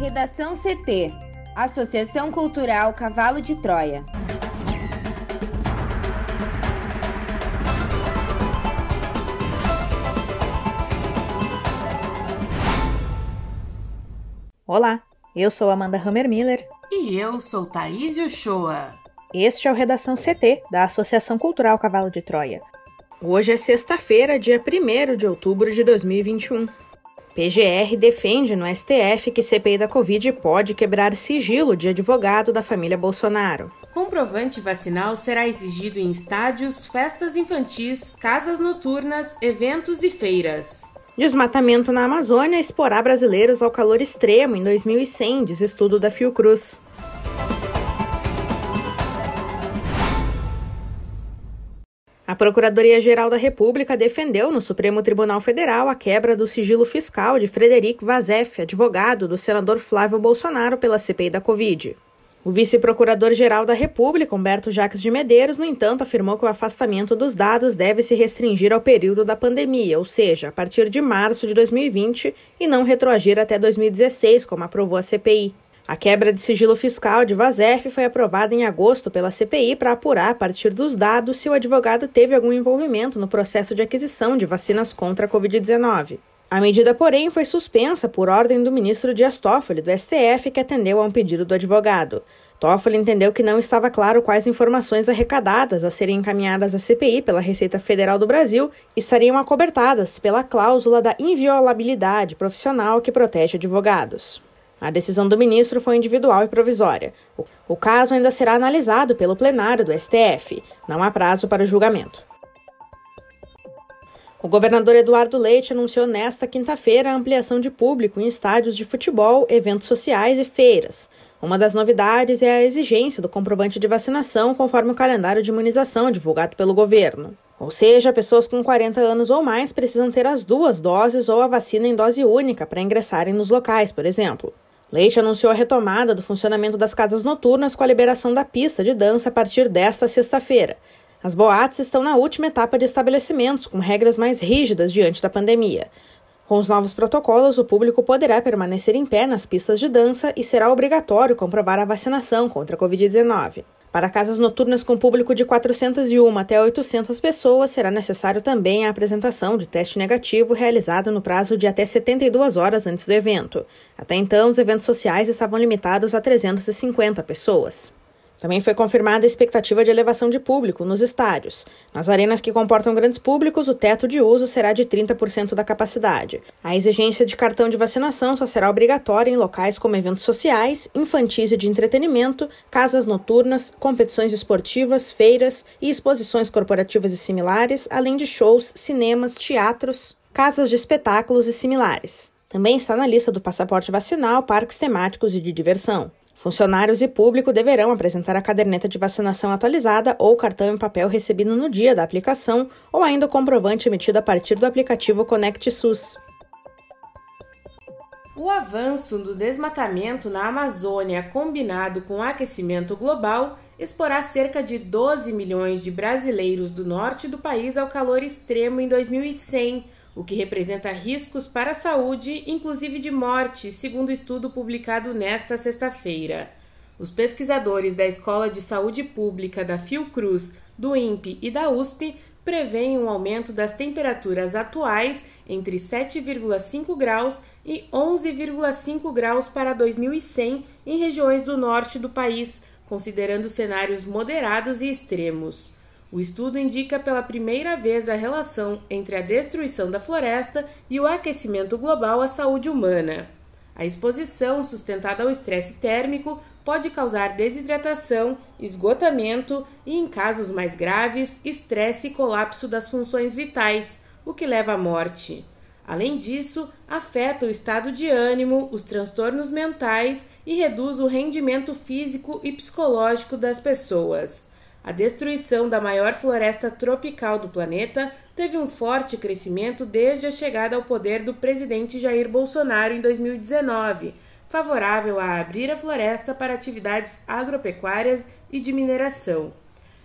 Redação CT Associação Cultural Cavalo de Troia. Olá, eu sou Amanda Hammermiller. E eu sou Thaís Uchoa. Este é o Redação CT, da Associação Cultural Cavalo de Troia. Hoje é sexta-feira, dia 1 de outubro de 2021. PGR defende no STF que CPI da Covid pode quebrar sigilo de advogado da família Bolsonaro. Comprovante vacinal será exigido em estádios, festas infantis, casas noturnas, eventos e feiras. Desmatamento na Amazônia exporá brasileiros ao calor extremo em 2100, diz estudo da Fiocruz. A Procuradoria-Geral da República defendeu no Supremo Tribunal Federal a quebra do sigilo fiscal de Frederico Vazef, advogado do senador Flávio Bolsonaro pela CPI da Covid. O vice-procurador-geral da República, Humberto Jacques de Medeiros, no entanto, afirmou que o afastamento dos dados deve se restringir ao período da pandemia, ou seja, a partir de março de 2020 e não retroagir até 2016, como aprovou a CPI. A quebra de sigilo fiscal de Vazef foi aprovada em agosto pela CPI para apurar, a partir dos dados, se o advogado teve algum envolvimento no processo de aquisição de vacinas contra a Covid-19. A medida, porém, foi suspensa por ordem do ministro Dias Toffoli, do STF, que atendeu a um pedido do advogado. Toffoli entendeu que não estava claro quais informações arrecadadas a serem encaminhadas à CPI pela Receita Federal do Brasil estariam acobertadas pela cláusula da inviolabilidade profissional que protege advogados. A decisão do ministro foi individual e provisória. O caso ainda será analisado pelo plenário do STF. Não há prazo para o julgamento. O governador Eduardo Leite anunciou nesta quinta-feira a ampliação de público em estádios de futebol, eventos sociais e feiras. Uma das novidades é a exigência do comprovante de vacinação conforme o calendário de imunização divulgado pelo governo. Ou seja, pessoas com 40 anos ou mais precisam ter as duas doses ou a vacina em dose única para ingressarem nos locais, por exemplo. Leite anunciou a retomada do funcionamento das casas noturnas com a liberação da pista de dança a partir desta sexta-feira. As boates estão na última etapa de estabelecimentos, com regras mais rígidas diante da pandemia. Com os novos protocolos, o público poderá permanecer em pé nas pistas de dança e será obrigatório comprovar a vacinação contra a Covid-19. Para casas noturnas com público de 401 até 800 pessoas, será necessário também a apresentação de teste negativo realizado no prazo de até 72 horas antes do evento. Até então, os eventos sociais estavam limitados a 350 pessoas. Também foi confirmada a expectativa de elevação de público nos estádios. Nas arenas que comportam grandes públicos, o teto de uso será de 30% da capacidade. A exigência de cartão de vacinação só será obrigatória em locais como eventos sociais, infantis e de entretenimento, casas noturnas, competições esportivas, feiras e exposições corporativas e similares, além de shows, cinemas, teatros, casas de espetáculos e similares. Também está na lista do passaporte vacinal parques temáticos e de diversão. Funcionários e público deverão apresentar a caderneta de vacinação atualizada ou cartão em papel recebido no dia da aplicação ou ainda o comprovante emitido a partir do aplicativo Conect SUS. O avanço do desmatamento na Amazônia, combinado com o aquecimento global, exporá cerca de 12 milhões de brasileiros do norte do país ao calor extremo em 2100 o que representa riscos para a saúde, inclusive de morte, segundo estudo publicado nesta sexta-feira. Os pesquisadores da Escola de Saúde Pública da Fiocruz, do INPE e da USP preveem um aumento das temperaturas atuais entre 7,5 graus e 11,5 graus para 2100 em regiões do norte do país, considerando cenários moderados e extremos. O estudo indica pela primeira vez a relação entre a destruição da floresta e o aquecimento global à saúde humana. A exposição sustentada ao estresse térmico pode causar desidratação, esgotamento e, em casos mais graves, estresse e colapso das funções vitais, o que leva à morte. Além disso, afeta o estado de ânimo, os transtornos mentais e reduz o rendimento físico e psicológico das pessoas. A destruição da maior floresta tropical do planeta teve um forte crescimento desde a chegada ao poder do presidente Jair Bolsonaro em 2019, favorável a abrir a floresta para atividades agropecuárias e de mineração.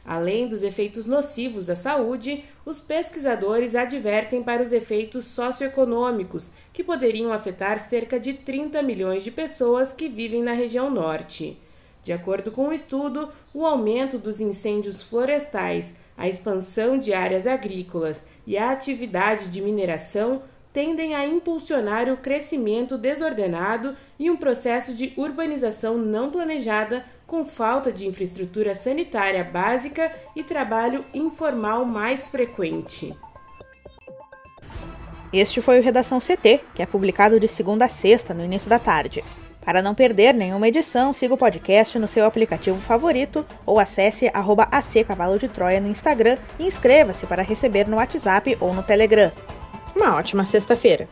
Além dos efeitos nocivos à saúde, os pesquisadores advertem para os efeitos socioeconômicos, que poderiam afetar cerca de 30 milhões de pessoas que vivem na região norte. De acordo com o estudo, o aumento dos incêndios florestais, a expansão de áreas agrícolas e a atividade de mineração tendem a impulsionar o crescimento desordenado e um processo de urbanização não planejada com falta de infraestrutura sanitária básica e trabalho informal mais frequente. Este foi o Redação CT, que é publicado de segunda a sexta, no início da tarde. Para não perder nenhuma edição, siga o podcast no seu aplicativo favorito ou acesse arroba Cavalo de Troia no Instagram e inscreva-se para receber no WhatsApp ou no Telegram. Uma ótima sexta-feira!